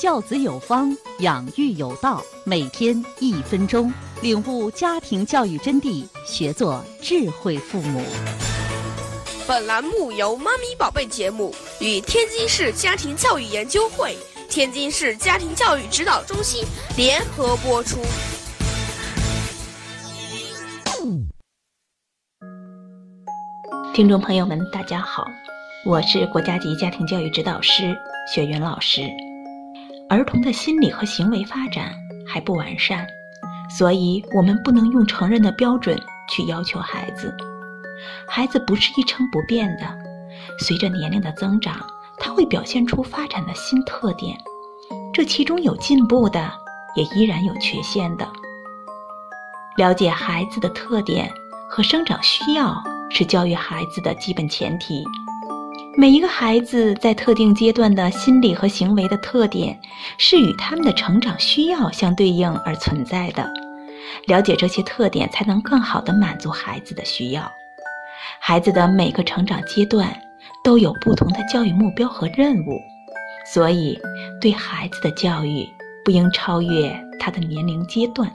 教子有方，养育有道。每天一分钟，领悟家庭教育真谛，学做智慧父母。本栏目由“妈咪宝贝”节目与天津市家庭教育研究会、天津市家庭教育指导中心联合播出。听众朋友们，大家好，我是国家级家庭教育指导师雪云老师。儿童的心理和行为发展还不完善，所以我们不能用成人的标准去要求孩子。孩子不是一成不变的，随着年龄的增长，他会表现出发展的新特点。这其中有进步的，也依然有缺陷的。了解孩子的特点和生长需要是教育孩子的基本前提。每一个孩子在特定阶段的心理和行为的特点，是与他们的成长需要相对应而存在的。了解这些特点，才能更好地满足孩子的需要。孩子的每个成长阶段都有不同的教育目标和任务，所以对孩子的教育不应超越他的年龄阶段。